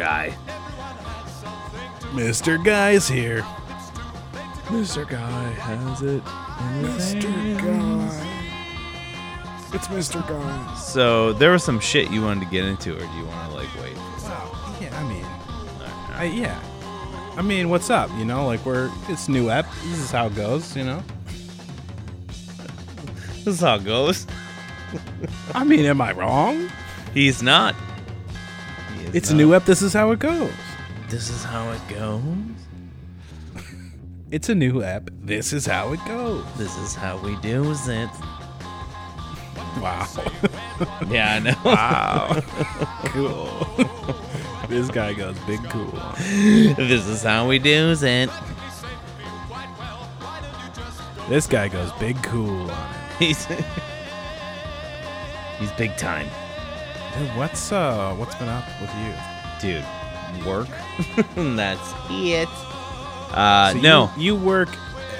the guy. Mr. Guy. Mr. Guy's here. Mr. Guy has it. Mr. Guy. It's Mr. Guy. So there was some shit you wanted to get into, or do you want to like wait? Wow. Yeah, I mean, I, yeah. I mean, what's up? You know, like we're it's new app. This is how it goes. You know. This is how it goes. I mean, am I wrong? He's not. It's a new ep. This is how it goes. This is how it goes. It's a new ep. This is how it goes. This is how we do it. Wow. Yeah, I know. Wow. cool. this guy goes big cool. this is how we do it. This guy goes big cool on it. He's he's big time, Dude, what's uh what's been up with you? dude. Work. That's it. Uh, So no, You, work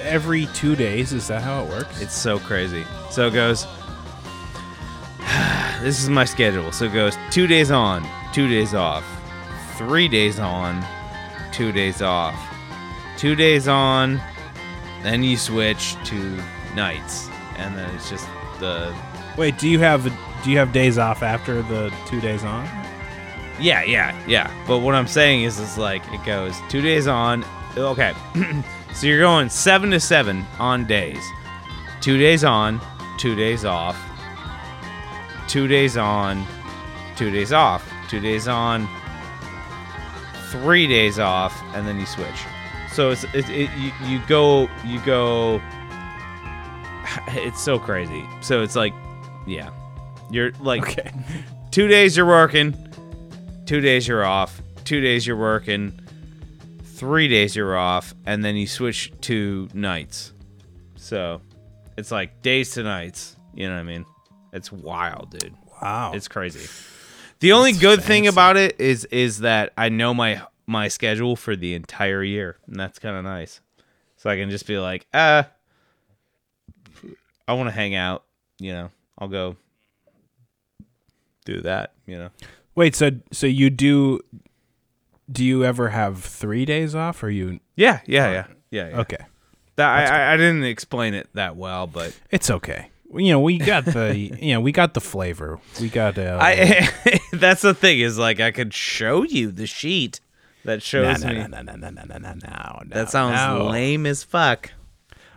every two days, is that how it works? It's so crazy. So it goes. this is my schedule. So it goes two days on, two days off, three days on, two days off, two days on, then you switch to nights, and then it's just the Wait, do you have do you have days off after the two days on? yeah, yeah, yeah. But what I'm saying is, is like it goes two days on. Okay, so you're going seven to seven on days, two days on, two days off, two days on, two days off, two days on, three days off, and then you switch. So it's it, it you, you go you go. It's so crazy. So it's like, yeah, you're like Okay. two days you're working, two days you're off, two days you're working, three days you're off, and then you switch to nights. So it's like days to nights. You know what I mean? It's wild, dude. Wow. It's crazy. The only That's good thing about it is is that I know my my schedule for the entire year, and that's kind of nice. So I can just be like, ah, I want to hang out. You know, I'll go do that, you know. Wait, so so you do do you ever have 3 days off or you Yeah, yeah, yeah. Yeah, yeah. Okay. That I, I, I didn't explain it that well, but It's okay. You know, we got the you know, we got the flavor. We got uh, I that's the thing is like I could show you the sheet that shows me. no, no, no, no, no, no, no. That sounds no. lame as fuck.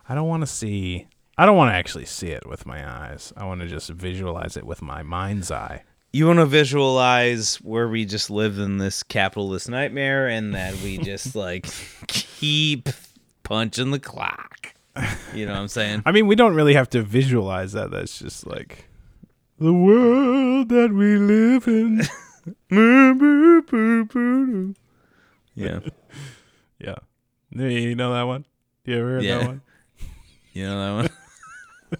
I don't want to see. I don't want to actually see it with my eyes. I want to just visualize it with my mind's eye. You want to visualize where we just live in this capitalist nightmare and that we just like keep punching the clock. You know what I'm saying? I mean, we don't really have to visualize that. That's just like the world that we live in. Yeah. yeah. You know that one? You ever heard Yeah. that one? You know that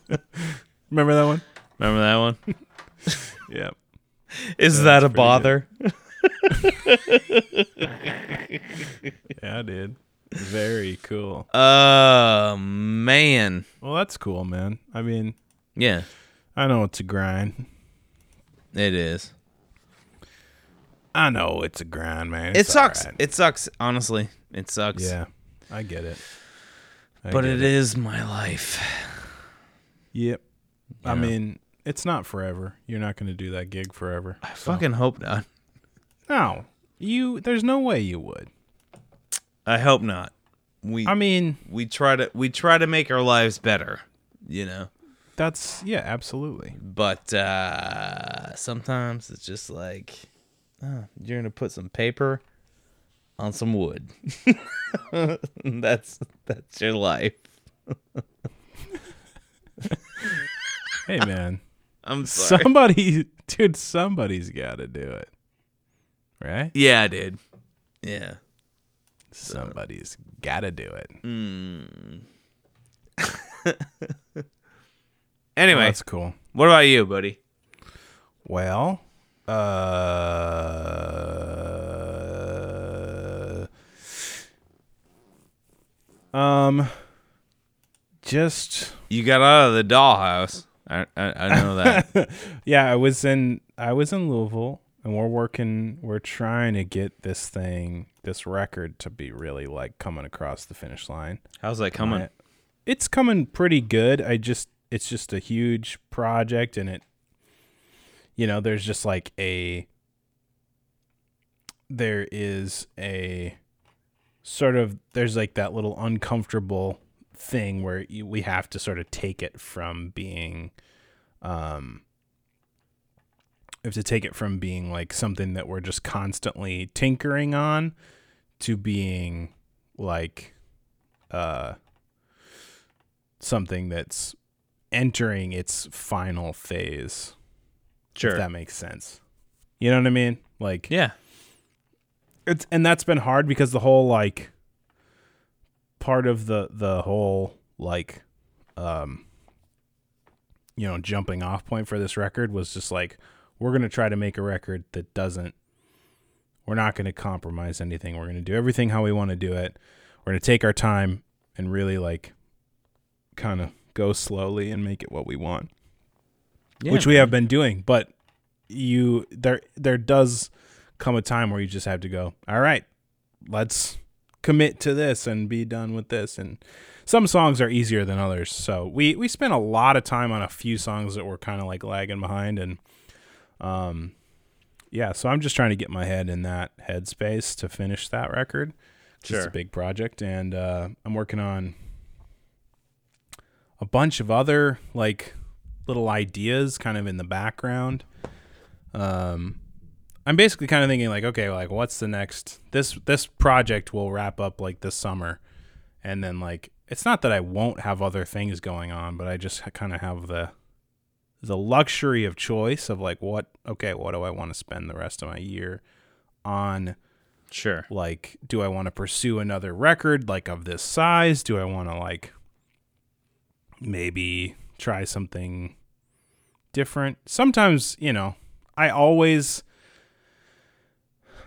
one? Remember that one? Remember that one? Yeah. Is that a bother? Yeah, dude. Very cool. Oh man. Well, that's cool, man. I mean, Yeah, I know it's a grind. it is. I know it's a grind, man. It sucks. alright. It sucks. Honestly, it sucks. Yeah, I get it. I but get it is my life. Yep. I mean, it's not forever. You're not going to do that gig forever. I fucking hope not. No, you. There's no way you would. I hope not. We I mean, we try to we try to make our lives better, you know. that's yeah, absolutely. But uh sometimes it's just like oh, you're gonna put some paper on some wood. that's that's your life. Hey, man. I'm sorry. somebody, dude. Somebody's got to do it, right? yeah, dude. Yeah. Somebody's got to do it. Mm. Well, anyway, that's cool. what about you, buddy? Well, uh, um, just You got out of the dollhouse. I I, I know that. yeah, I was in I was in Louisville. and we're working. We're trying to get this thing, this record, to be really like coming across the finish line. How's that coming? I- it's coming pretty good. I just it's just a huge project and it you know, there's just like a there is a sort of there's like that little uncomfortable thing where you, we have to sort of take it from being um we have to take it from being like something that we're just constantly tinkering on to being like uh something that's entering its final phase. Sure. If that makes sense. You know what I mean? Like yeah. it's and that's been hard because the whole like part of the the whole like um you know jumping off point for this record was just like we're going to try to make a record that doesn't we're not going to compromise anything. We're going to do everything how we want to do it. We're going to take our time and really like kind of go slowly and make it what we want. Yeah, which we have been doing but you there there does come a time where you just have to go all right let's commit to this and be done with this. And some songs are easier than others. So we we spent a lot of time on a few songs that were kind of like lagging behind and um yeah so i'm just trying to get my head in that headspace to finish that record. 'cause it's Sure. a big project and uh i'm working on a bunch of other like little ideas kind of in the background. Um i'm basically kind of thinking like okay like what's the next this this project will wrap up like this summer. And then like it's not that i won't have other things going on but i just kind of have the the luxury of choice of like what okay what do i want to spend the rest of my year on? Sure. like do i want to pursue another record like of this size? Do i want to like maybe try something different? Sometimes you know i always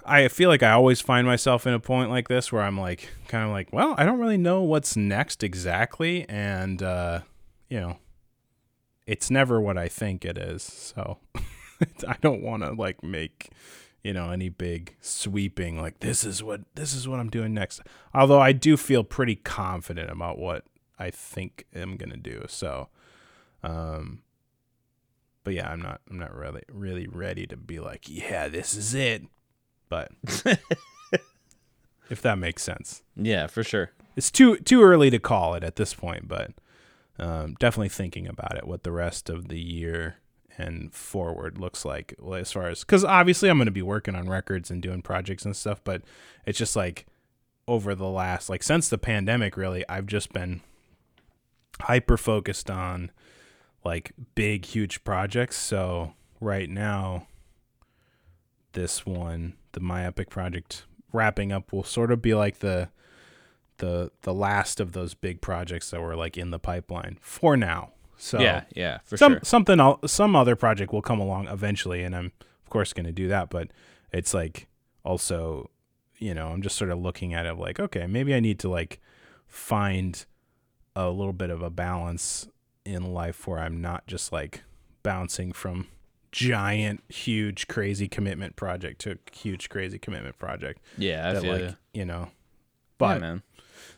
i feel like i always find myself in a point like this where i'm like kind of like well i don't really know what's next exactly and uh you know it's never what i think it is so i don't want to like make you know any big sweeping like this is what this is what I'm doing next. Although I do feel pretty confident about what I think I'm going to do. So um but yeah, I'm not I'm not really really ready to be like, yeah, this is it. But if that makes sense. Yeah, for sure. It's too too early to call it at this point, but um, definitely thinking about it, what the rest of the year and forward looks like well, as far as because obviously I'm going to be working on records and doing projects and stuff, but it's just like over the last like since the pandemic, really, I've just been hyper focused on like big, huge projects. So right now, this one, the My Epic project, wrapping up will sort of be like the the the last of those big projects that were like in the pipeline for now. So yeah, yeah, for some sure. something el- some other project will come along eventually, and I'm of course going to do that. But it's like also, you know, I'm just sort of looking at it like, okay, maybe I need to like find a little bit of a balance in life where I'm not just like bouncing from giant, huge, crazy commitment project to a huge crazy commitment project. Yeah, I that feel like ya. you know, yeah, but man.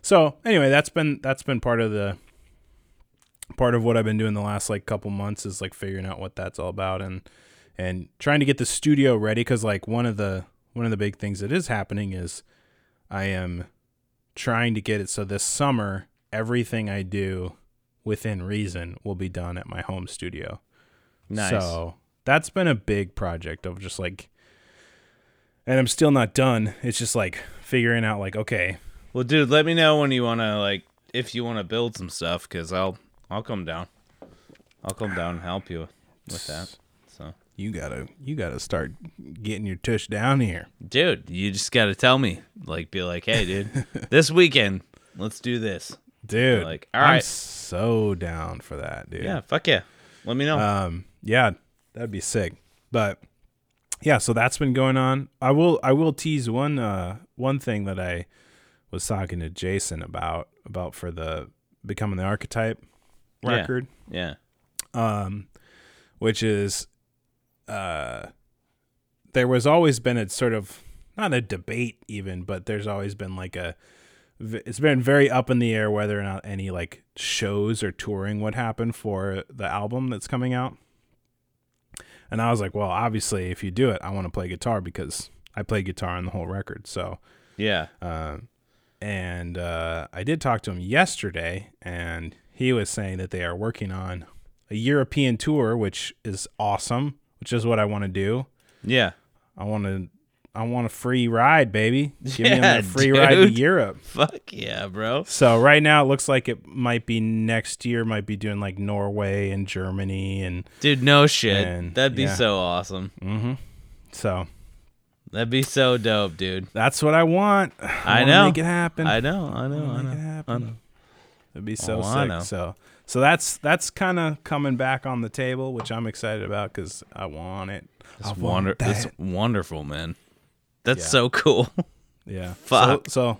so anyway, that's been that's been part of the part of what I've been doing the last like couple months is like figuring out what that's all about and and trying to get the studio ready cuz like one of the one of the big things that is happening is I am trying to get it so this summer everything I do within reason will be done at my home studio. Nice. So that's been a big project of just like, and I'm still not done. It's just like figuring out like, okay, Well, dude, let me know when you want to like if you want to build some stuff cuz I'll I'll come down. I'll come down and help you with that. So, you gotta you gotta start getting your tush down here. dude, you just got to tell me. Like be like, "Hey, dude, this weekend, let's do this." Dude, Like, all I'm so down for that, dude. Yeah, fuck yeah. Let me know. Um, yeah, that'd be sick. But yeah, so that's been going on. I will I will tease one uh one thing that I was talking to Jason about about for the becoming the archetype record. yeah. yeah. um, which is uh, there was always been a sort of not a debate even, but there's always been like a it's been very up in the air whether or not any like shows or touring would happen for the album that's coming out. And I was like, well, obviously, if you do it, I want to play guitar because I play guitar on the whole record. So, Yeah. um, and uh, I did talk to him yesterday, and he was saying that they are working on a European tour, which is awesome, which is what I want to do. Yeah. I want to, I want a free ride, baby. Give me a free ride to. Europe. Fuck yeah, bro. So right now it looks like it might be next year. Might be doing like Norway and Germany, and Dude, no shit. And- That'd be yeah. so awesome. mm-hmm. So That'd be so dope, dude. that's what I want. I wanna know. Make it happen. I know, I know, I Make it know. happen. I know. It'd be so Oh, sick. So so that's that's kind of coming back on the table, which I'm excited about because I want it. I It's want wonder it's wonderful, man. That's Yeah. so cool. Yeah. Fuck. So, so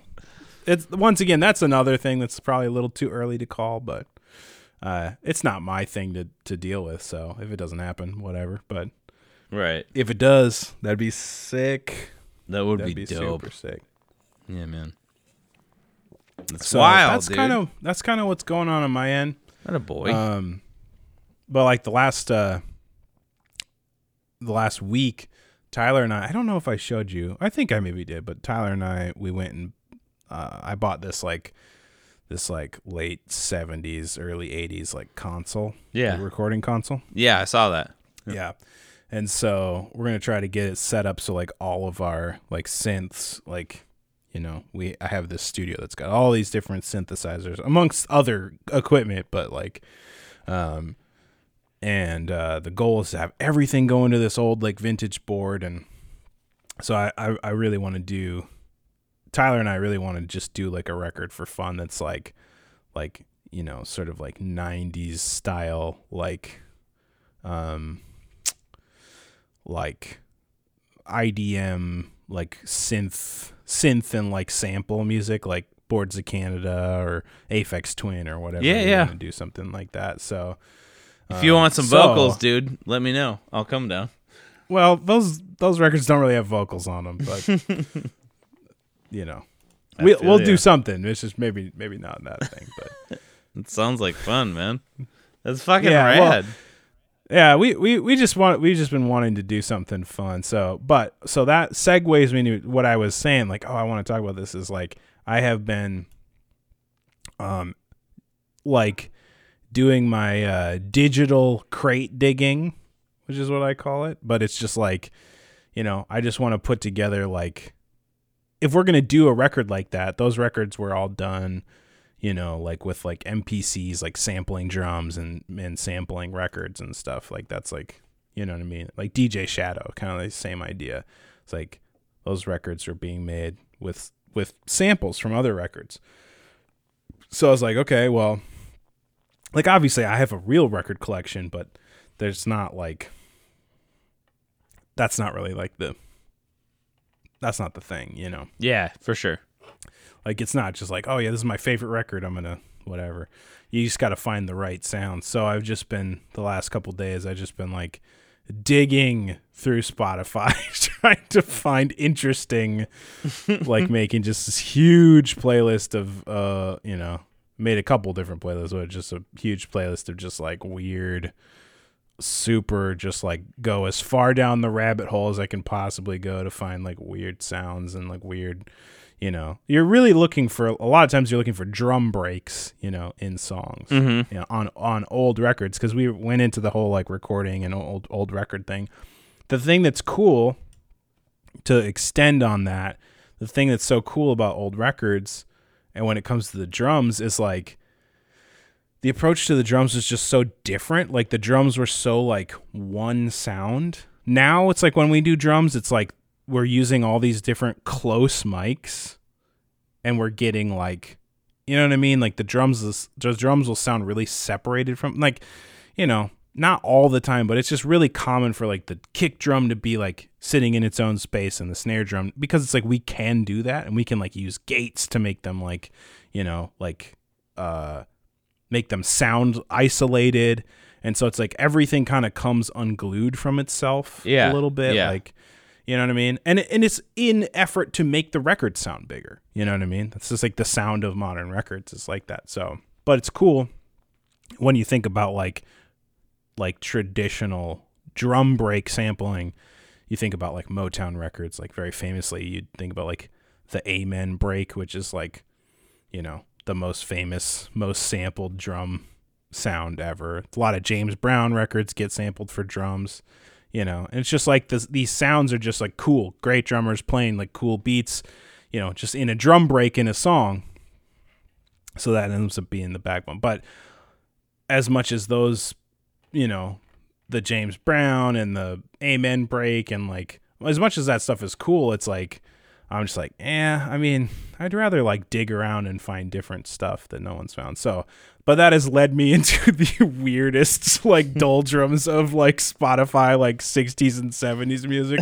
it's once again that's another thing that's probably a little too early to call, but uh, it's not my thing to to deal with. So if it doesn't happen, whatever. But right. if it does, that'd be sick. That would That'd be, be, dope. super sick. Yeah, man. That's So wild, that's kind of that's kind of what's going on on my end. Not a boy. Um, but like the last uh, the last week, Tyler and I. I don't know if I showed you. I think I maybe did, but Tyler and I we went and uh, I bought this like this like late seventies, early eighties like console, Yeah. recording console. yeah, I saw that. Yeah. And so we're gonna try to get it set up so like all of our like synths, like you know, we I have this studio that's got all these different synthesizers amongst other equipment, but like um and uh the goal is to have everything go into this old like vintage board and so I I, I really want to do Tyler and I really want to just do like a record for fun that's like like you know sort of like 90s style like um like IDM like synth synth and like sample music like Boards of Canada or Aphex Twin or whatever. Yeah, yeah. Do something like that. So If you want some so- vocals, dude, let me know. I'll come down. Well, those those records don't really have vocals on them, but you know, I we, we'll do something. It's just maybe maybe not that thing, but It sounds like fun, man. That's fucking Yeah, well, rad. yeah, we, we we just want we just been wanting to do something fun. So, but so that segues me to what I was saying. Like, oh, I want to talk about this. Is like I have been, um, like doing my uh, digital crate digging, which is what I call it. But it's just like, you know, I just want to put together like, if we're gonna do a record like that, those records were all done you know, like with like MPCs, like sampling drums and and sampling records and stuff. Like that's like, you know what I mean? Like DJ Shadow, kind of the same idea. It's like those records are being made with with samples from other records. So I was like, okay, well, like obviously I have a real record collection, but there's not like that's not really like the that's not the thing, you know? Yeah, for sure. like it's not just like oh yeah this is my favorite record i'm gonna whatever. You just gotta find the right sound. So i've just been the last couple days i've just been like digging through spotify trying to find interesting like making just this huge playlist of uh you know made a couple different playlists but just a huge playlist of just like weird super just like go as far down the rabbit hole as i can possibly go to find like weird sounds and like weird you know you're really looking for a lot of times you're looking for drum breaks you know in songs Mm-hmm. you know, on on old records because we went into the whole like recording and old old record thing the thing that's cool to extend on that the thing that's so cool about old records and when it comes to the drums is like the approach to the drums is just so different like the drums were so like one sound now it's like when we do drums it's like we're using all these different close mics and we're getting like you know what I mean? Like the drums, the drums will sound really separated from like, you know, not all the time, but it's just really common for like the kick drum to be like sitting in its own space and the snare drum because it's like we can do that and we can like use gates to make them like, you know, like uh make them sound isolated. And so it's like everything kind of comes unglued from itself Yeah, a little bit. yeah. Like, You know what I mean? And and it's in effort to make the record sound bigger. You know what I mean? That's just like the sound of modern records is like that. So, but it's cool when you think about like like traditional drum break sampling. You think about like Motown records, like very famously, you'd think about like the Amen break, which is like, you know, the most famous, most sampled drum sound ever. A lot of James Brown records get sampled for drums, you know. And it's just like this, these sounds are just like cool, great drummers playing like cool beats, you know, just in a drum break in a song. So that ends up being the backbone. But as much as those, you know, the James Brown and the Amen break and like as much as that stuff is cool, it's like I'm just like, eh, I mean, I'd rather like dig around and find different stuff that no one's found. So, but that has led me into the weirdest like doldrums of like Spotify, like 60s and 70s music.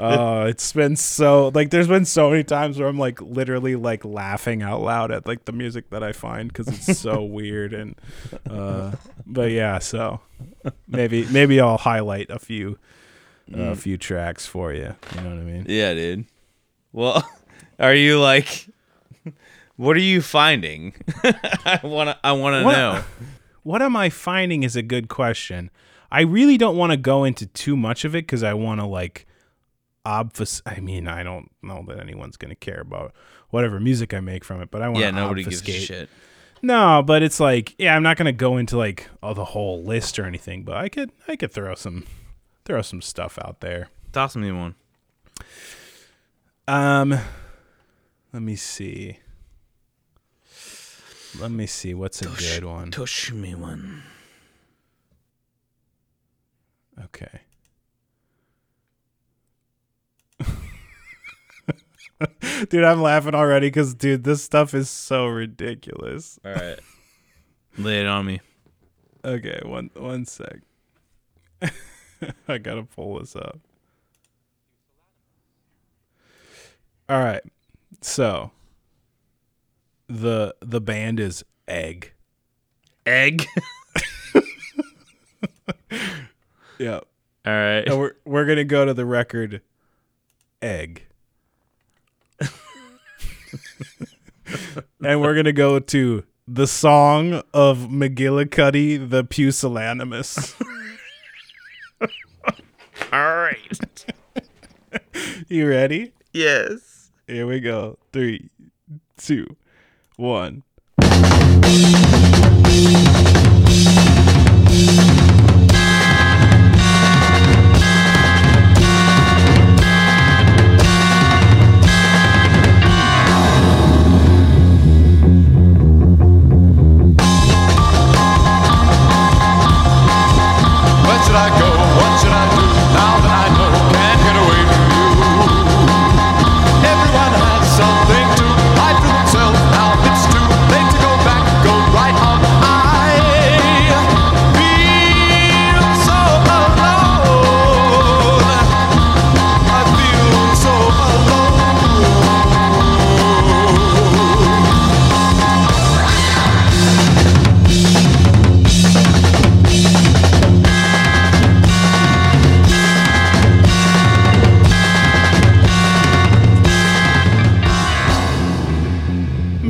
uh, it's been so like, there's been so many times where I'm like literally like laughing out loud at like the music that I find because it's so weird. And, uh, but yeah, so maybe, maybe I'll highlight a few, uh, a few tracks for you. You know what I mean? Yeah, dude. Well, are you like what are you finding? I want to I want to know. What am I finding is a good question. I really don't want to go into too much of it because I want to like obfus. I mean, I don't know that anyone's gonna care about whatever music I make from it, but I want Yeah, to nobody gives a shit. No, but it's like, yeah, I'm not gonna go into like oh, the whole list or anything, but I could I could throw some throw some stuff out there. Toss me one. Um, let me see. Let me see what's a good one. Tush me one. Okay. dude, I'm laughing already because, dude, this stuff is so ridiculous. All right. Lay it on me. Okay, one one sec. I gotta pull this up. All right, so the the band is Egg. Egg. Yeah, All right. and we're we're gonna go to the record Egg. and we're gonna go to the song of McGillicuddy, the pusillanimous. All right. you ready? Yes. Here we go. Three, two, one.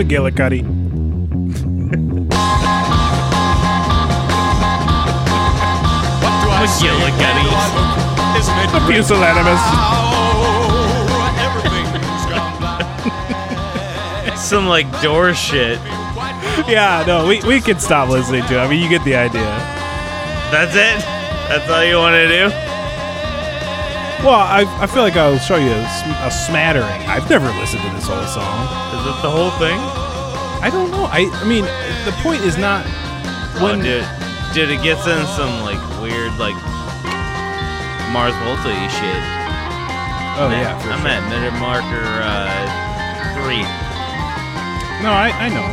McGillicuddy. What do I? McGillicuddy. Where do I look? Isn't it The pusillanimous. how everything's gone black? Some like door shit. Yeah, no, we, we can stop listening to it. I mean, you get the idea. That's it? That's all you want to do? Well, I, I feel like I'll show you a, sm- a smattering. I've never listened to this whole song. Is it the whole thing? I don't know. I, I mean, the point is not When when. dude, dude, it gets in some like weird like Mars Volta shit. oh, I'm yeah, at, I'm sure. at minute marker uh, three. No, I, I know.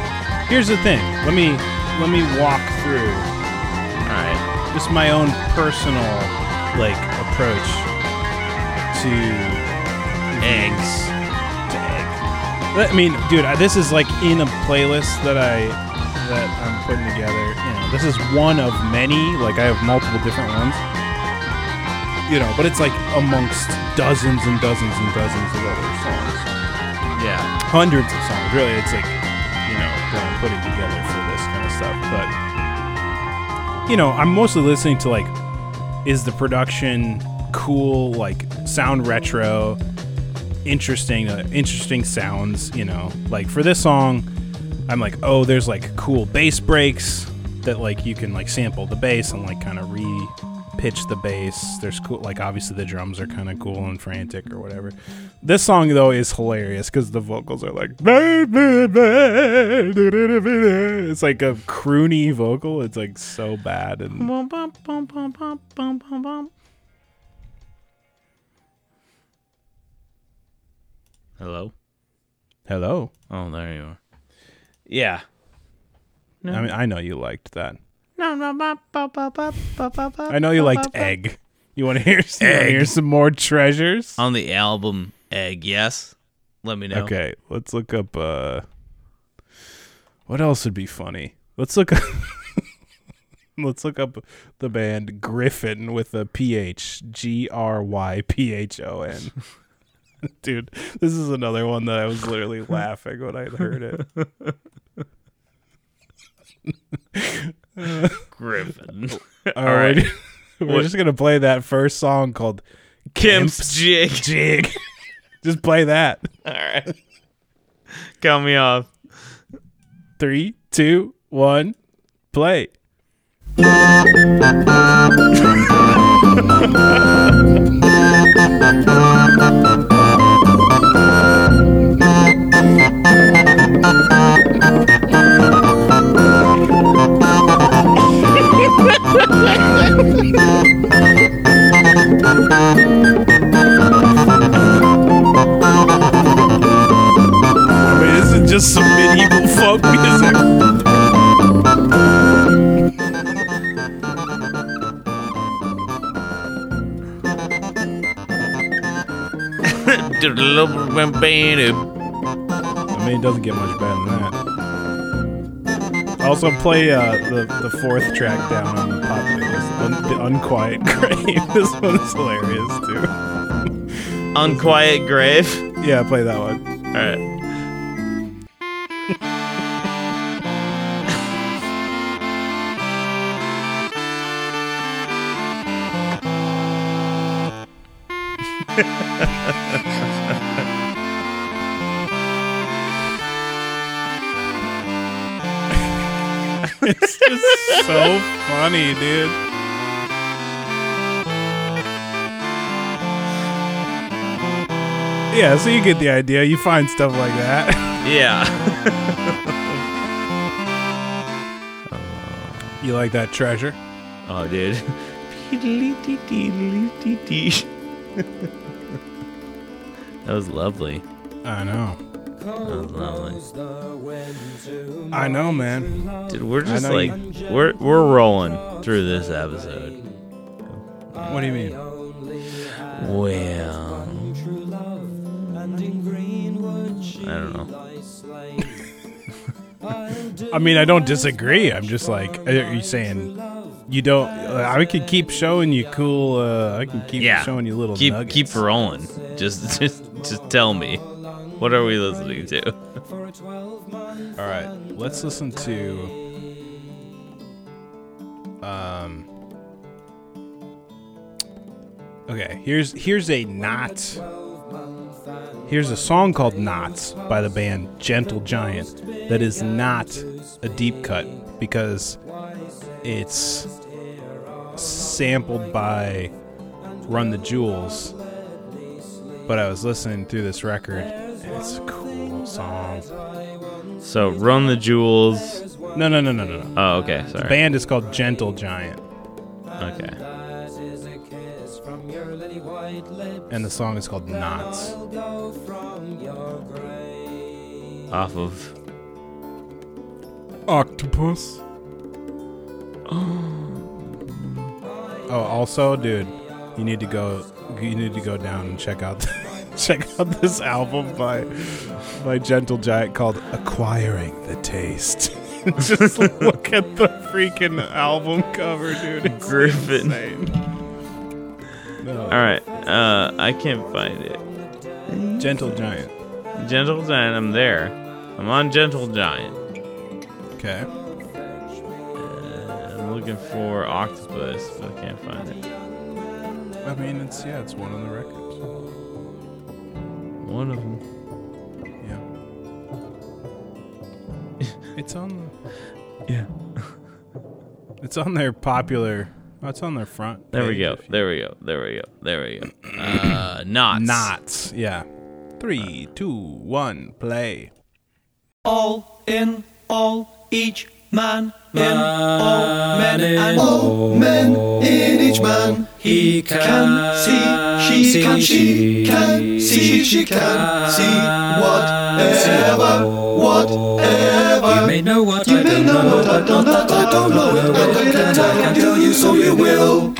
Here's the thing. Let me let me walk through All right. just my own personal like approach Eggs. to egg. I mean, dude, I- this is like in a playlist that I that I'm putting together. You know, this is one of many. Like I have multiple different ones. you know, but it's like amongst dozens and dozens and dozens of other songs, Yeah. hundreds of songs. Really, it's like you know that I'm putting together for this kind of stuff. But you know, I'm mostly listening to like, is the production cool? Like sound retro, interesting, uh, interesting sounds. You know, like for this song, I'm like, oh, there's like cool bass breaks that like you can like sample the bass and like kind of re pitch the bass. There's cool like obviously the drums are kind of cool and frantic or whatever. This song though is hilarious because the vocals are like it's like a croony vocal. It's like so bad and Hello. hello. Oh, there you are. Yeah. I mean I know you liked that. I I know you liked Egg. You want to hear some, you wanna hear some more treasures? on the album Egg. Yes. Let me know. Okay, let's look up. uh What else would be funny? Let's look. up Let's look up the band Gryphon with a PH G R Y P H O N. Dude, this is another one that I was literally laughing when I heard it. Gryphon. All right. right, we're just gonna play that first song called Kemp's Jig. Jig. just play that. All right. Count me off. Three, two, one, play. I mean, this is just some medieval folk music. I mean, it doesn't get much better than that. Also, play uh, the the fourth track down the pop list, Un- the Unquiet Grave. this one's hilarious too. Unquiet Grave. Yeah, play that one. All right. It's just so funny, dude. Yeah, so you get the idea. You find stuff like that. Yeah. You like that treasure? Oh, dude. that was lovely. I know. That was lovely. I know, man. Dude, we're just like you- we're we're rolling through this episode. What do you mean? Well, I mean, I don't disagree. I'm just like, are you saying you don't? Uh, I could keep showing you cool. Uh, I can keep Yeah. showing you little Keep nuggets. keep rolling. Just just just tell me. What are we listening to? All right, let's listen to. Um. Okay, here's here's a not. Here's a song called "Knots" by the band Gentle Giant that is not a deep cut because it's sampled by Run the Jewels. But I was listening through this record, and it's a cool song. So run the jewels. No, no, no, no, no, no. Oh, okay. Sorry. The band is called Gentle Giant, Okay. And the song is called Knots. Off of. Octopus. oh, also, dude, you need to go. You need to go down and check out check out this album by by Gentle Giant called "Acquiring the Taste." Just look at the freaking album cover, dude. It's Gryphon. insane. All right. Uh, I can't find it. Gentle Giant. Gentle Giant. I'm there. I'm on Gentle Giant. Okay. I'm looking for Octopus, but I can't find it. I mean, it's yeah, it's one on the records. One of them. Yeah. it's on the. Yeah. It's on their popular. Oh, it's on their front. There we page go. if you- There we go. There we go. There we go. Uh, knots. Knots. Yeah. Three, two, one, play. all in all each man in all men and all men in each man. he can see she can see. she can see she can see Whatever, whatever. you may know what I don't know what I don't know, I don't know it, but I can tell you, so you will.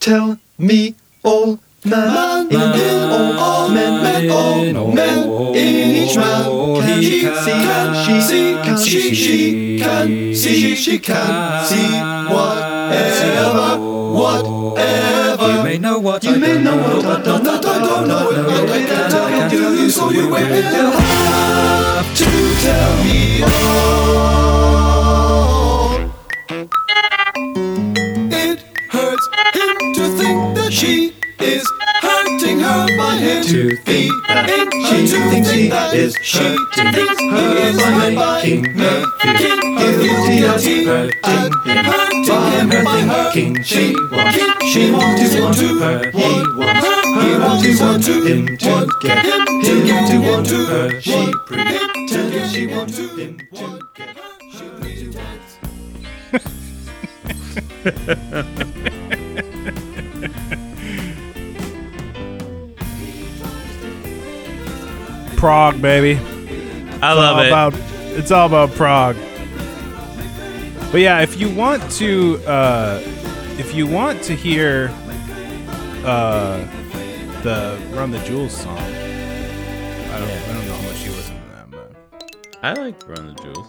Tell me all all, men, men, all men in each man. Can can she can she she can see she can see whatever whatever. you may know what You I may don't know know what I don't know, I don't know it, but I can tell you, you so you will have to tell me all. It hurts him to think that she is hurting her by him. To think It she hurts thinks think he is she hurting thinks he her is by making making her her feel feel guilty as he hurting and him hurting him by by her thinking she wants she wants to him want to her, he wants he he wants wants to her want to him to want get him him to get to him want to her, she want pretty him to get she him wants to him to get she really wants. Prog, baby. I love it. About, it's all about Prog. But yeah, if you want to, uh, if you want to hear uh, the Run the Jewels song, I don't, I don't know how much you listen to that, but I like Run the Jewels.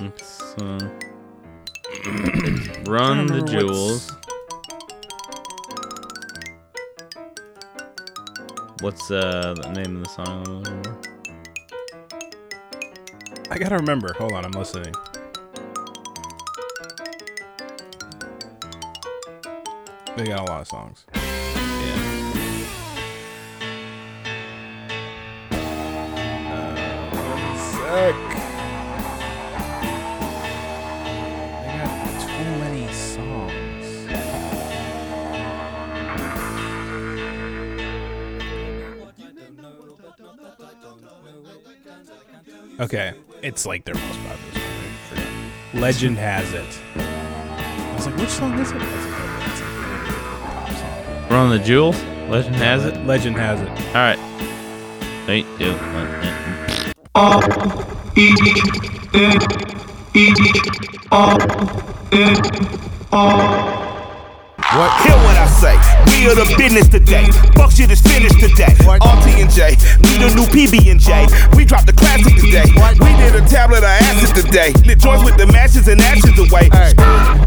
It's, uh, Run the remember what's- Jewels. What's uh, the name of the song? I'm looking for? I gotta remember. Hold on, I'm listening. They got a lot of songs. Yeah. Sick. Okay, it's like their most popular song. I. Legend has it. I was like, which song is it? I was like, oh, that's like the. Run the Jewels. Legend has it. Legend has it. All right. Three, two, one. Say. We are the business today. Fuck shit is finished today. RT and J. Need a new PB and J. We dropped the classic today. We did a tablet of acid today. Lit joints with the matches and ashes away.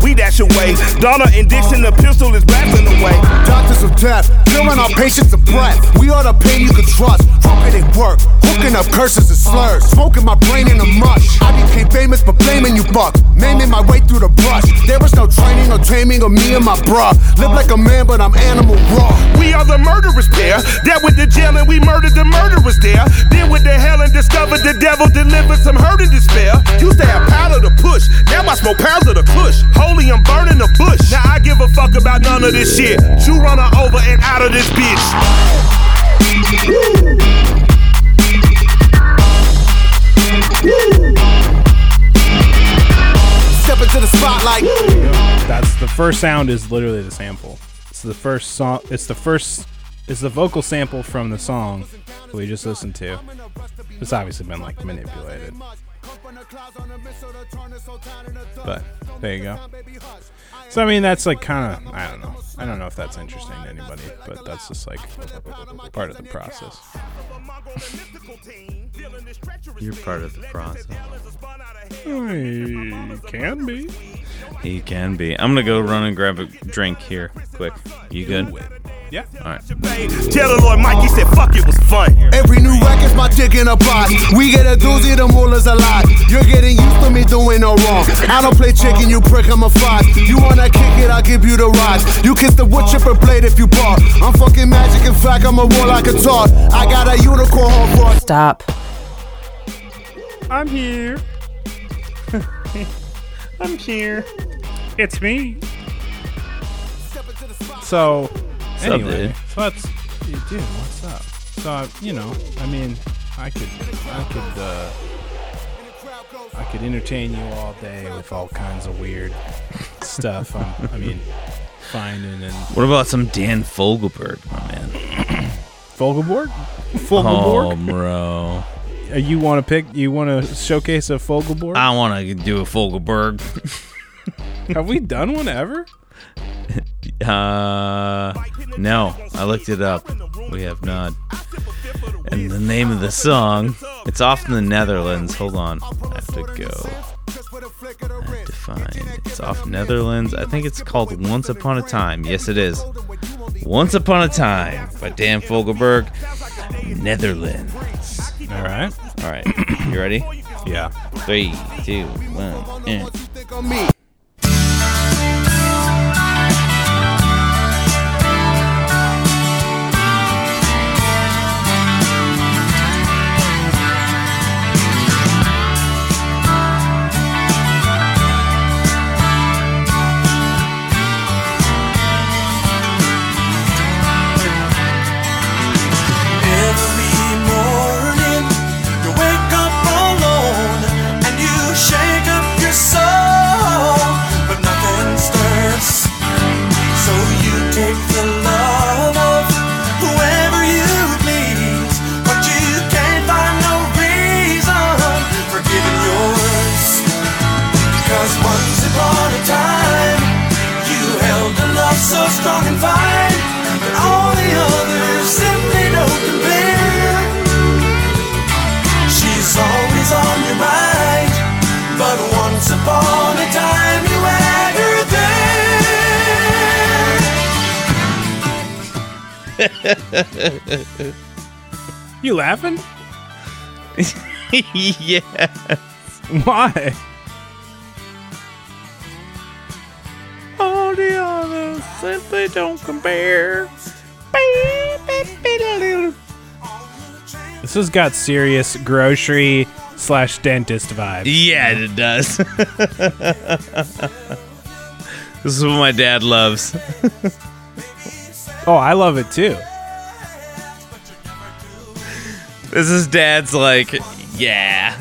We dash away. Donner and Blitzen, the pistol is blasting away. Doctors of death, filling our patients of breath. We are the pain you can trust. Trumpet at work, hooking up curses and slurs. Smoking my brain in a mush. I became famous for blaming you bucks. Maiming my way through the brush. There was no training or taming of me and my bruh. Live like a man, but I'm animal raw. We are the murderers pair. That went to jail and we murdered the murderers there. Then went to hell and discovered the devil delivered some hurt and despair. Used to have powder to push. Now I smoke pounds of the kush. Holy, I'm burning the bush. Now I give a fuck about none of this shit. You run her over and out of this bitch. Step into the spotlight. That's the first sound is literally the sample. It's the first song. It's the first. It's the vocal sample from the song we just listened to. It's obviously been like manipulated, but there you go. So I mean, that's like kind of I don't know. I don't know if that's interesting to anybody, but that's just like part of the process. You're part of the process. I can be. He can be. I'm gonna go run and grab a drink here, quick. You good? Yeah. All right. Tell the Lord Mikey said fuck it was fun. Every new record's my dick in a box. We get a doozy, the moolah's a lot. You're getting used to me doing no wrong. I don't play chicken, you prick, I'm a fox. You wanna kick it, I'll give you the rocks. You kiss the wood chipper blade if you bark. I'm fucking magic, in fact, I'm a warlock of talk. I got a unicorn horn for Stop. I'm here. I'm here. It's me. So, up, anyway, dude? so that's dude, what's up? So I- you know, I mean, I could, I could, uh, I could entertain you all day with all kinds of weird stuff. I'm, I mean, finding and What about some Dan Fogelberg, my man? Fogelberg, Oh, bro. Uh, you want to pick? You want to showcase a Fogelberg? I want to do a Fogelberg. Have we done one ever? Uh, no, I looked it up. We have not. And the name of the song, it's off in the Netherlands. Hold on, I have to go. I have to find. It's off Netherlands. I think it's called Once Upon a Time. Yes, it is. Once Upon a Time by Dan Fogelberg, Netherlands. All right. All right, you ready? Yeah. Three, two, one, and. yeah. Why? All the others simply don't compare. This has got serious grocery slash dentist vibes. Yeah, it does. this is what my dad loves. Oh, I love it too. This is dad's like, yeah.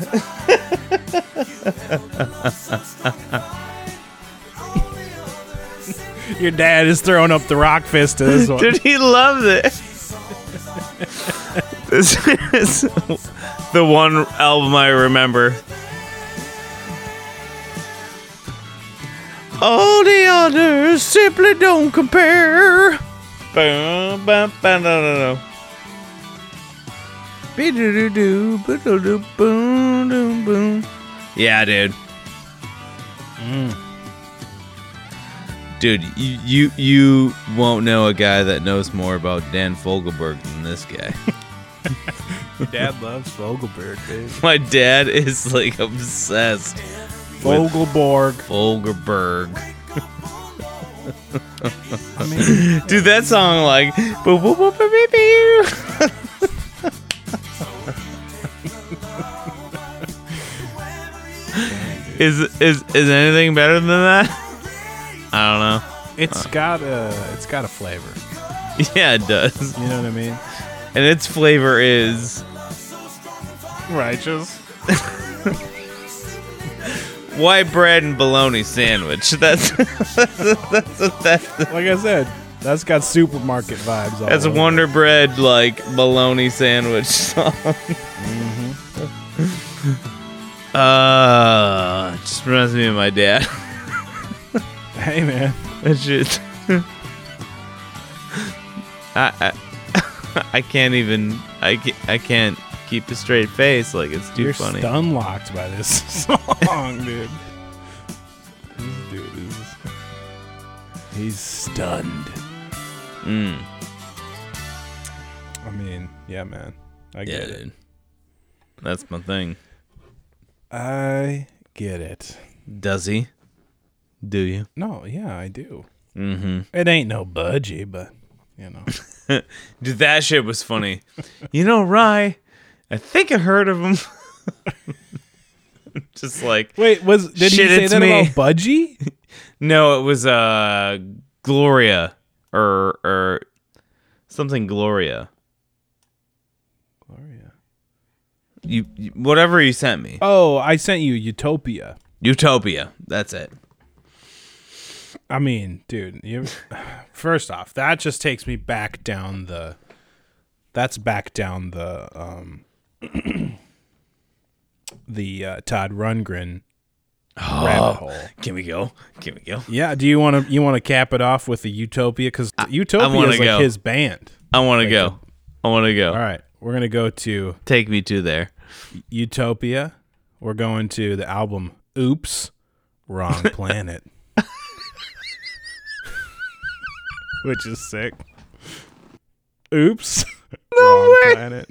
Your dad is throwing up the rock fist to this one. Dude, he loves it. this is the one album I remember. All the others simply don't compare. Boom, bum, bum, no, no, no. Yeah, dude. Mm. Dude, you, you you won't know a guy that knows more about Dan Fogelberg than this guy. Your dad loves Fogelberg, dude. My dad is like obsessed. Fogelborg. Fogelberg. I mean, Dude, that song like Is is is anything better than that? I don't know. it's got a it's got a flavor. Yeah, it does. You know what I mean? And its flavor is Righteous. white bread and bologna sandwich. That's that's that's Like I said, that's got supermarket vibes. All that's a over. Wonder Bread like bologna sandwich song. Uh, just reminds me of my dad. Hey man, That shit. I, I I can't even I can't, I can't keep a straight face like it's too you're funny. stun locked by this song, dude. This dude is he's stunned. Mm. I mean, yeah, man, I get it. dude. That's my thing. I get it. Does he? Do you? No, yeah, I do. Mm-hmm. It ain't no budgie, but you know. Dude, that shit was funny. you know, Rye, I think I heard of him. Just like Wait, was did Shit, he say that me. about budgie? no, it was uh Gloria or or something. Gloria. You, you whatever you sent me. Oh, I sent you Utopia. Utopia. That's it. I mean, dude, you first off, that just takes me back down the that's back down the um the uh, Todd Rundgren rabbit hole. Can we go? Can we go? Yeah, do you want to you want to cap it off with the Utopia cuz Utopia wanna is like go. his band. I want to go. I want to go. All right, we're going to go to Take me to there. Utopia. We're going to the album Oops, Wrong Planet. Which is sick. Oops. wrong planet.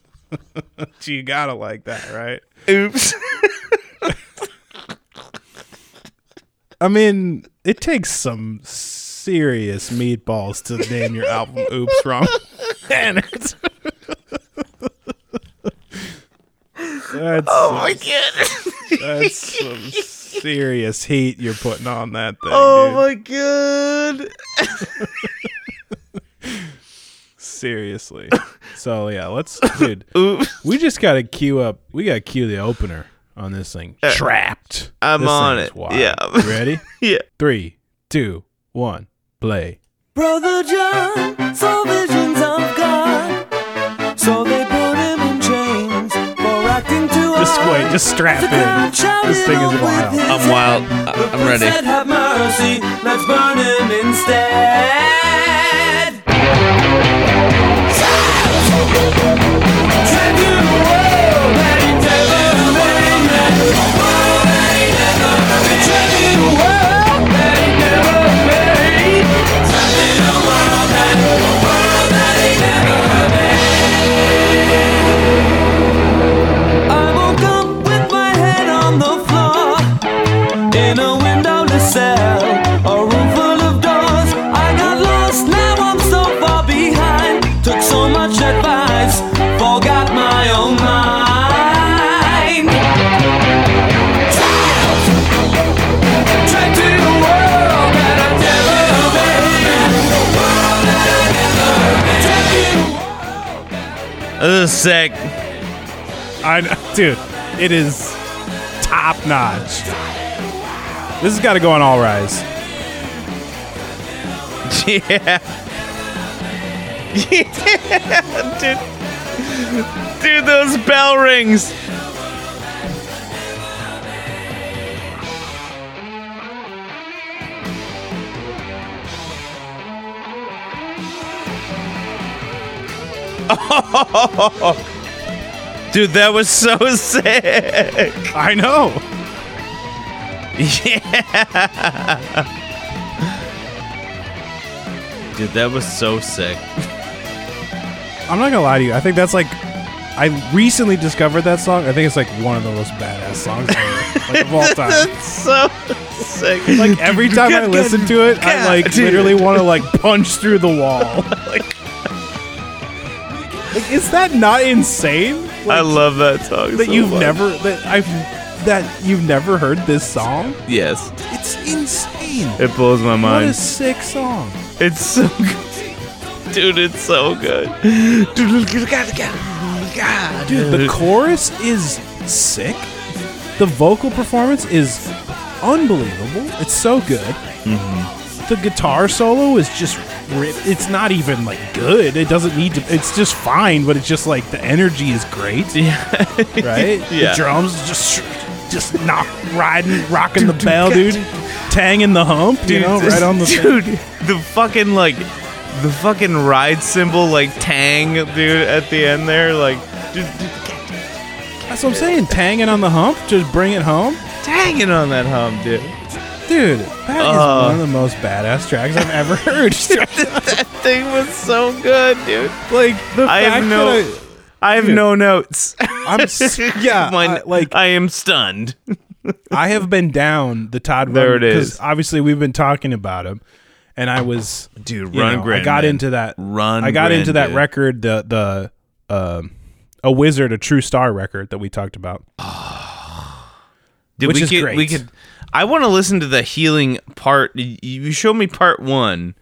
you gotta like that, right? Oops. I mean, it takes some serious meatballs to name your album Oops Wrong Planet. That's oh my god. That's some serious heat you're putting on that thing. oh dude. my god. Seriously. So yeah, let's dude. Oops. We just gotta cue up we gotta cue the opener on this thing. Uh, trapped. I'm This on it. wild. Yeah. You ready? Yeah. Three, two, one, play. Brother John saw Just hard. wait, just strap The in. This thing is wild. I'm wild. I- I'm ready. said, "Have mercy, let's burn him instead." Trapped in a This is sick. I know, dude, it is top notch. This has got to go on All Rise. Yeah. Yeah, dude. Dude, those bell rings. Dude, that was so sick. I know. Yeah. Dude, that was so sick. I'm not gonna lie to you. I think that's like, I recently discovered that song. I think it's like one of the most badass songs ever, like, of all time. That's so sick. Like every time I listen to it, I like literally want to like punch through the wall. Like, like, is that not insane? I love that song. that so you've much. never that I've that you've never heard this song. Yes. It's insane. It blows my mind. What a sick song. It's so good. Dude, it's so good. Dude, Dude, the chorus is sick. The vocal performance is unbelievable. It's so good. Mm-hmm. The guitar solo is just rip. It's not even like good. It doesn't need to. It's just fine, but it's just like the energy is great. Yeah. Right? Yeah. The drums just just not riding, rocking the bell, dude. tang in the hump, you know, this- right on the thing. dude. The fucking like, the fucking ride cymbal like tang, dude, at the end there, like, dude, dude, That's what I'm saying. Tanging on the hump, just bring it home, tanging on that hump, dude. Dude. That is Uh. one of the most badass tracks I've ever heard. that thing was so good, dude. like the I fact have no, that I, have no notes. I, I'm s- yeah, Mine- I- like I am stunned. I have been down the Todd. There Rundgren- it 'cause is. Obviously, we've been talking about him, and I was Dude, you know, Rundgren, I got man. into that. Run. I got into that record, the the um, a wizard, a true star record that we talked about. Dude, which we is could, great. We could. I want to listen to the healing part. You show me part one,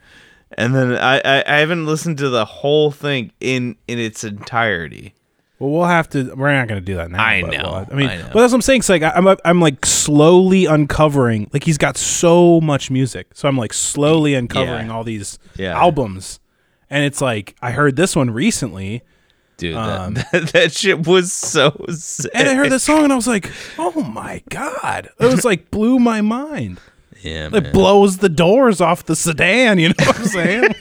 and then I, I I haven't listened to the whole thing in in its entirety. Well, we'll have to. We're not going to do that now. I know, we'll- I mean, I know. but that's what I'm saying. It's like I'm I'm like slowly uncovering. Like he's got so much music, so I'm like slowly uncovering Yeah. all these Yeah. albums, and it's like I heard this one recently, Dude, Um, that, that that shit was so sick. and I heard this song, and I was like, oh my god, it was like blew my mind. Yeah, It man. blows the doors off the sedan. You know what I'm saying?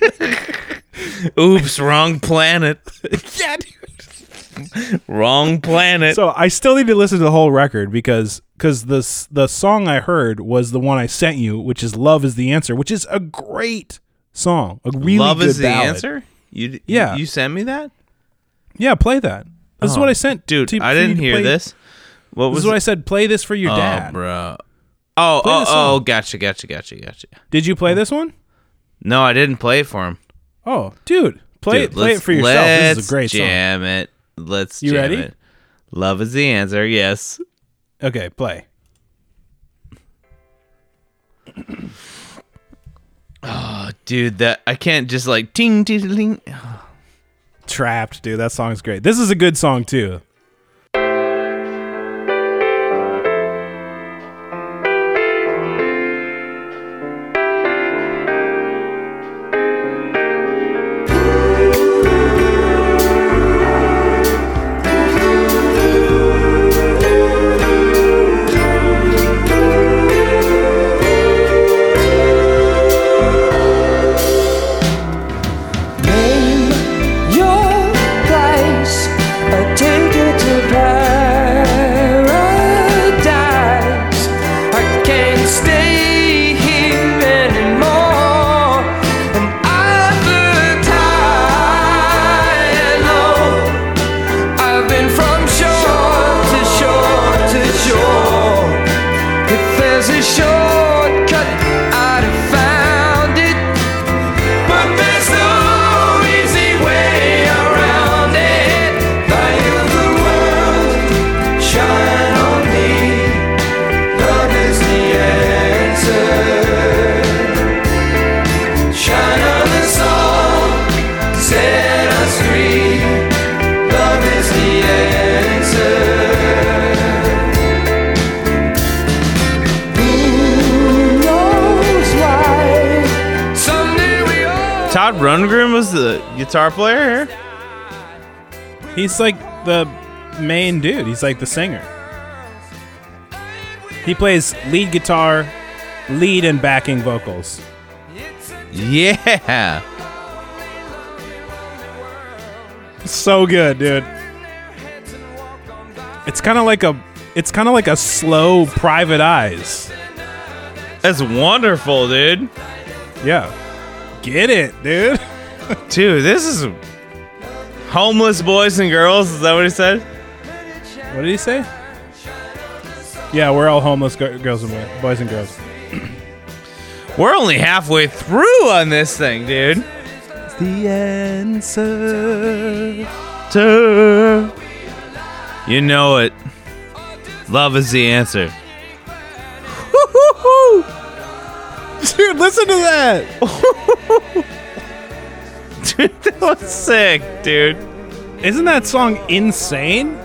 Oops, wrong planet. yeah, dude. Wrong planet. So I still need to listen to the whole record because because the the song I heard was the one I sent you, which is "Love Is the Answer," which is a great song, a really Love good is the ballad. answer. You Yeah. You sent me that, Yeah, play that. This is Oh, what I sent, dude. to- I didn't hear play- this. What This was is what I said. Play this for your oh, dad. bro? Oh, Play oh, oh, gotcha, gotcha, gotcha, gotcha. Did you play oh. this one? No, I didn't play it for him. Oh, dude, play Dude, it. Play it for yourself. This is a great jam it. Let's You jam ready? it. Love is the answer. Yes. Okay, play. Oh, dude, that I can't just like ting ting ting. Trapped, dude. That song's great. This is a good song too. He's like the main dude. He's like the singer. He plays lead guitar, lead and backing vocals. Yeah. So good, dude. It's kind of like a it's kind of like a slow private eyes. That's wonderful, dude. Yeah. Get it, dude. Dude, this is homeless boys and girls. Is that what he said? What did he say? Yeah, we're all homeless go- girls and boy- boys and girls. We're only halfway through on this thing, dude. It's The answer. to. You know it. Love is the answer. Dude, listen to that. Dude, that was sick, dude. Isn't that song insane?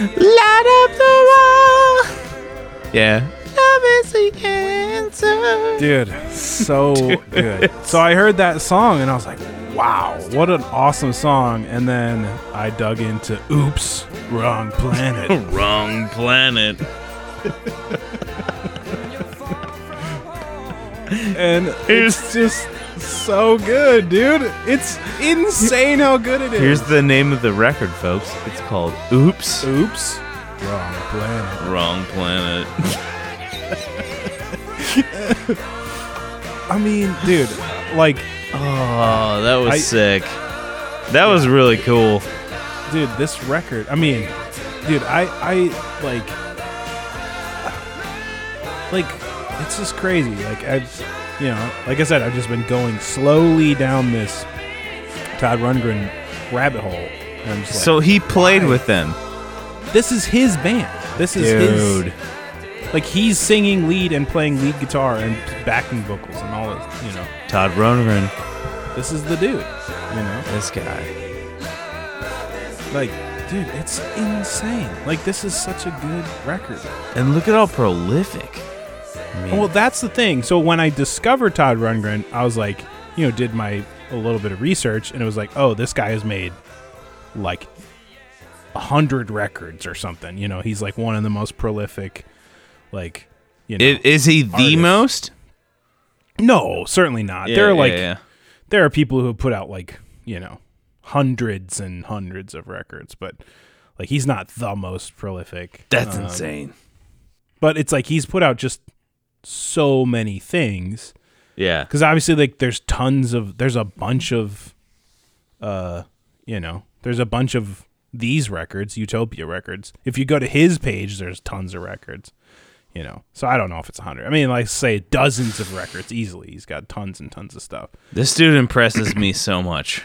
Light up the wall. Yeah. Love is the answer. Dude, so good. So I heard that song and I was like, wow, what an awesome song. And then I dug into Oops, Wrong Planet. Wrong planet. And it's just so good, dude. It's insane how good it is. Here's the name of the record, folks. It's called Oops. Oops. Wrong planet. Wrong planet. I mean, dude, like, Oh, that was I- sick. That was really cool. dude, this record. I mean, dude, I, I like, like, it's just crazy. Like, I've, you know, like I said, I've just been going slowly down this Todd Rundgren rabbit hole. And I'm just like, So he played why? with them. this is his band. This is Dude. his. Like he's singing lead and playing lead guitar and backing vocals and all this. You know, Todd Rundgren. this is the dude. You know, This guy. like, dude, it's insane. Like this is such a good record. And look at how prolific. I mean, Well, that's the thing. So when I discovered Todd Rundgren, I was like, you know, did my a little bit of research, and it was like, oh, this guy has made like a hundred records or something. You know, he's like one of the most prolific, like, you know. it, is he the most? no, certainly not. Yeah, there are yeah, like yeah. there are people who put out like you know hundreds and hundreds of records, but like he's not the most prolific. That's Um, insane. But it's like he's put out just so many things. Yeah. because obviously like there's tons of there's a bunch of uh you know there's a bunch of these records utopia records if you go to his page there's tons of records you know so i don't know if it's 100 i mean like say dozens of records easily he's got tons and tons of stuff This dude impresses me so much.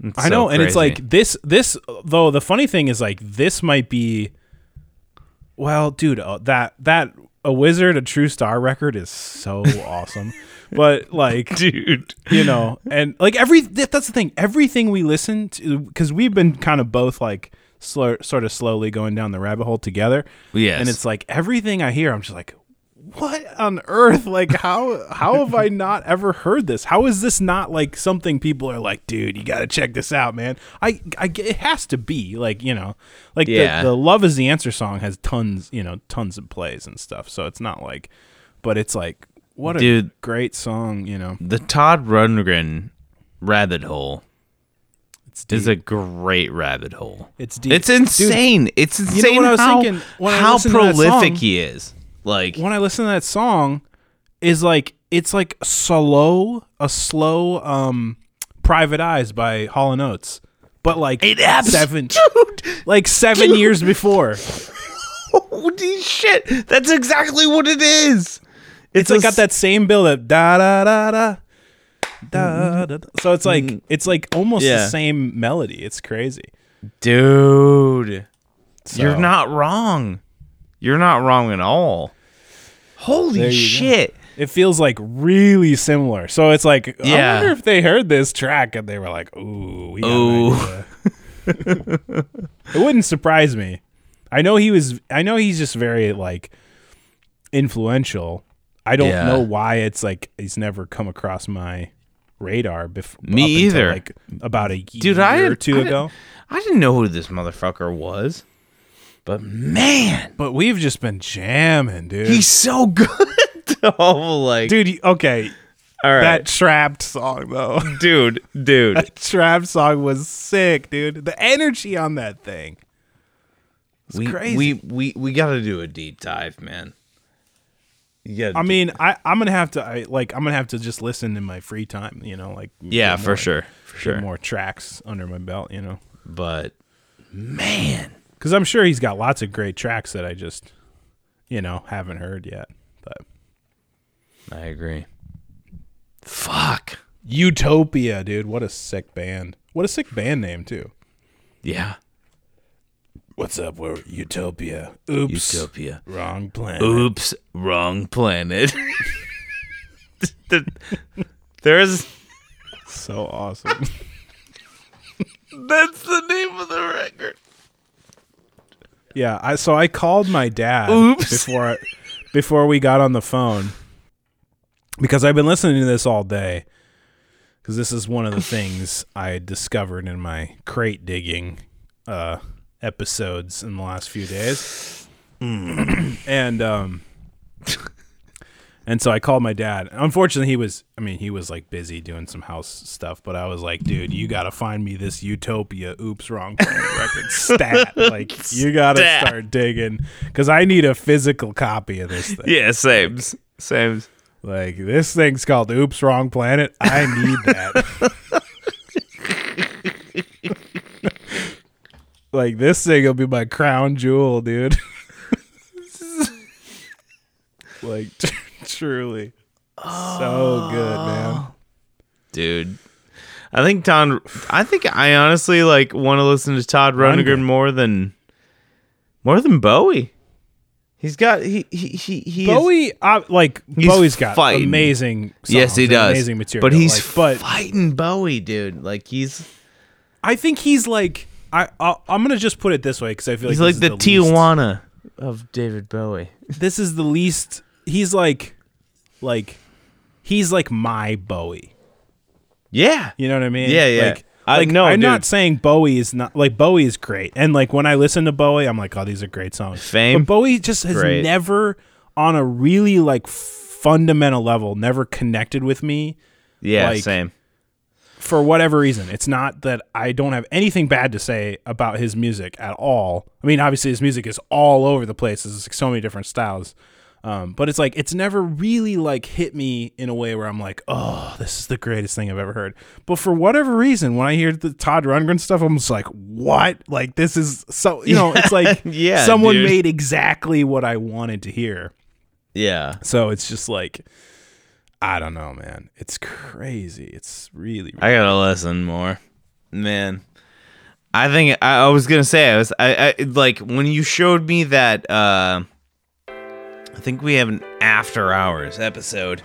It's i so know and it's like this this though the funny thing is like this might be well dude uh, that that a wizard a true star record is so awesome but like dude. you know and like every that's the thing everything we listen to because we've been kind of both like slow, sort of slowly going down the rabbit hole together Yes. and it's like everything i hear i'm just like what on earth like how how have i not ever heard this how is this not like something people are like dude you gotta check this out man I, I it has to be like you know like Yeah. the, the love is the answer song has tons you know tons of plays and stuff so it's not like but it's like what a Dude. great song you know the Todd Rundgren rabbit hole it's deep. is a great rabbit hole. It's deep. It's insane. it's know insane I was how, thinking how prolific song? he is. Like when I listen to that song, is like it's like slow, a slow um Private Eyes by Hall and Oates. But like It abs- seven like seven years before. holy shit, that's exactly what it is. It's like got that same build up da da da da da da. da. So it's like it's like almost Yeah. the same melody. It's crazy. dude. You're not wrong. You're not wrong at all. Holy you go. shit. It feels like really similar. So it's like Yeah. I wonder if they heard this track and they were like, "Ooh, we Ooh. it wouldn't surprise me. I know he was. I know he's just very like influential. I don't Yeah. know why it's like he's never come across my radar before. Me either. Like about a Dude, year I or two I ago. I didn't know who this motherfucker was. But man, But we've just been jamming, dude. he's so good. oh, like dude. Okay, all right. that trapped song though. dude, dude. That trap song was sick, dude. The energy on that thing. It's we, crazy. we we we got to do a deep dive, man. Gotta I mean, I I'm gonna have to I like I'm gonna have to just listen in my free time, you know, like yeah, get for more- sure, for get sure. more tracks under my belt, you know, But man, because I'm sure he's got lots of great tracks that I just, you know, haven't heard yet. But I agree. Fuck. Utopia, dude, what a sick band! What a sick band name too. Yeah. What's up, we're Utopia? Oops, Utopia. wrong planet. Oops, wrong planet. There's So awesome. that's the name of the record. Yeah, I so I called my dad Oops. before I, before we got on the phone because I've been listening to this all day because this is one of the things I discovered in my crate digging uh, episodes in the last few days, and um, And so I called my dad. Unfortunately, he was, I mean, he was like busy doing some house stuff, but I was like, dude, you got to find me this Utopia Oops Wrong Planet record stat. Like, you got to start digging because I need a physical copy of this thing. Yeah, same, same. Like, this thing's called Oops Wrong Planet. I need that. like, this thing will be my crown jewel, dude. like, truly. So good, man. dude. I think Todd. I think I honestly like want to listen to Todd Rundgren more than more than Bowie. He's got he he he, he is- Bowie, uh, like He's Bowie's got fighting. amazing. Yes, he does. Amazing material, but he's like, but fighting Bowie, dude. Like he's I think he's like I. i I'm gonna just put it this way because I feel like he's like the, is the least- Tijuana of David Bowie. this is the least. He's like, like, he's like my Bowie. Yeah, You know what I mean? Yeah, yeah. Like, I- like no, I'm dude. not saying Bowie is not like Bowie is great, and like when I listen to Bowie, I'm like, oh, these are great songs. Fame? but Bowie just has Great. never, on a really like fundamental level, never connected with me yeah, Like- same. for whatever reason. It's not that I don't have anything bad to say about his music at all. I mean, obviously his music is all over the place. There's like so many different styles. Um, but it's like it's never really like hit me in a way where I'm like, oh, this is the greatest thing I've ever heard. But for whatever reason, when I hear the Todd Rundgren stuff, I'm just like, what? Like this is so you know, it's like Yeah, someone dude. made exactly what I wanted to hear. Yeah, So it's just like, I don't know, man. It's crazy. It's really, I gotta listen more, man. I think I, I was gonna say I was I, I like when you showed me that. uh I think we have an after hours episode,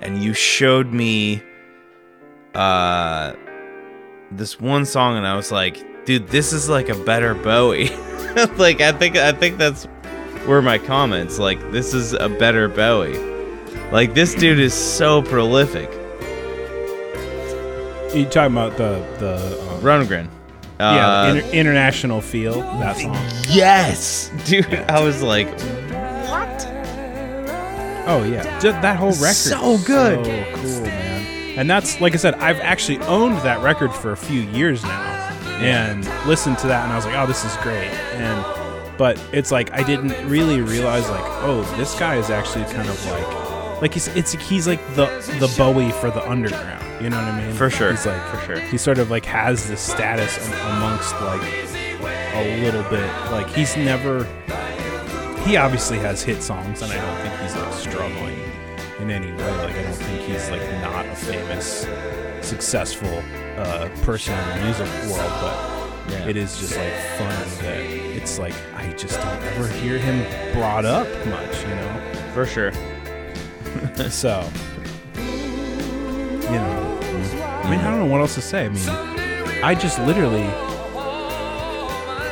and you showed me uh this one song, and I was like, dude, this is like a better Bowie. like I think I think that's where my comments like this is a better Bowie. Like this dude is so prolific. You talking about the the um, Rundgren. yeah Uh, inter- international feel that song? Yes, dude. I was like, Oh yeah, just that whole record. So good. so cool, man. And that's like I said, I've actually owned that record for a few years now, and listened to that, and I was like, oh, this is great. And but it's like I didn't really realize like, oh, this guy is actually kind of like, like he's it's he's like the the Bowie for the underground. You know what I mean? For sure, He's like for sure. He sort of like has this status amongst like a little bit like he's never he obviously has hit songs and I don't think he's like struggling in any way like I don't think he's like not a famous successful uh, person in the music world but Yeah. it is just like funny that it's like I just don't ever hear him brought up much you know for sure. so you know I mean I don't know what else to say I mean I just literally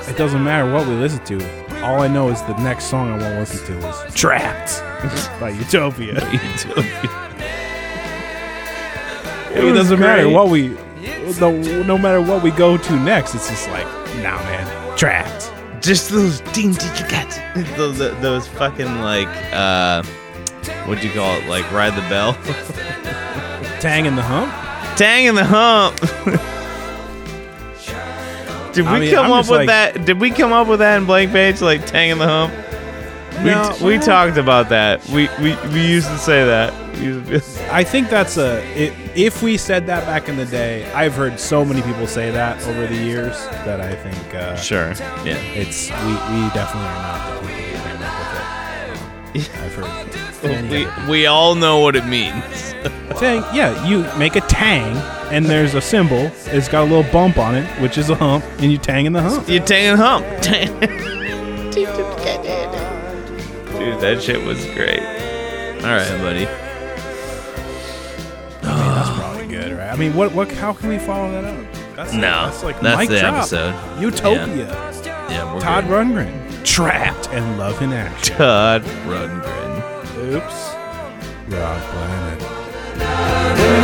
it doesn't matter what we listen to. All I know is the next song I want to listen to is Trapped by Utopia. it doesn't matter what we no, no matter what we go to next, it's just like, nah man, Trapped. Just those ding did you get those those fucking like uh, what'd you call it? Like ride the bell, Tang in the hump. tang in the hump. Did we mean, come I'm up with like- that? Did we come up with that in blank page? Like tang in the hump. No, we, we talked about that. We, we we used to say that. We used to- I think that's a i if we said that back in the day. I've heard so many people say that over the years that I think uh, sure. Yeah. it's we, we definitely are not the people who came up with it. I've heard We we all know what it means. Tang, yeah, you make a tang, and there's a cymbal. It's got a little bump on it, which is a hump, and you tang in the hump. You tang and hump. Dude, that shit was great. All right, buddy. I mean, that's probably good, right? I mean, what, what, how can we follow that up? That's No, that's like that's mic the drop. episode. Utopia, Yeah, we're Todd good. Rundgren, trapped and love in action. Todd Rundgren. Oops, Wrong Planet. When you're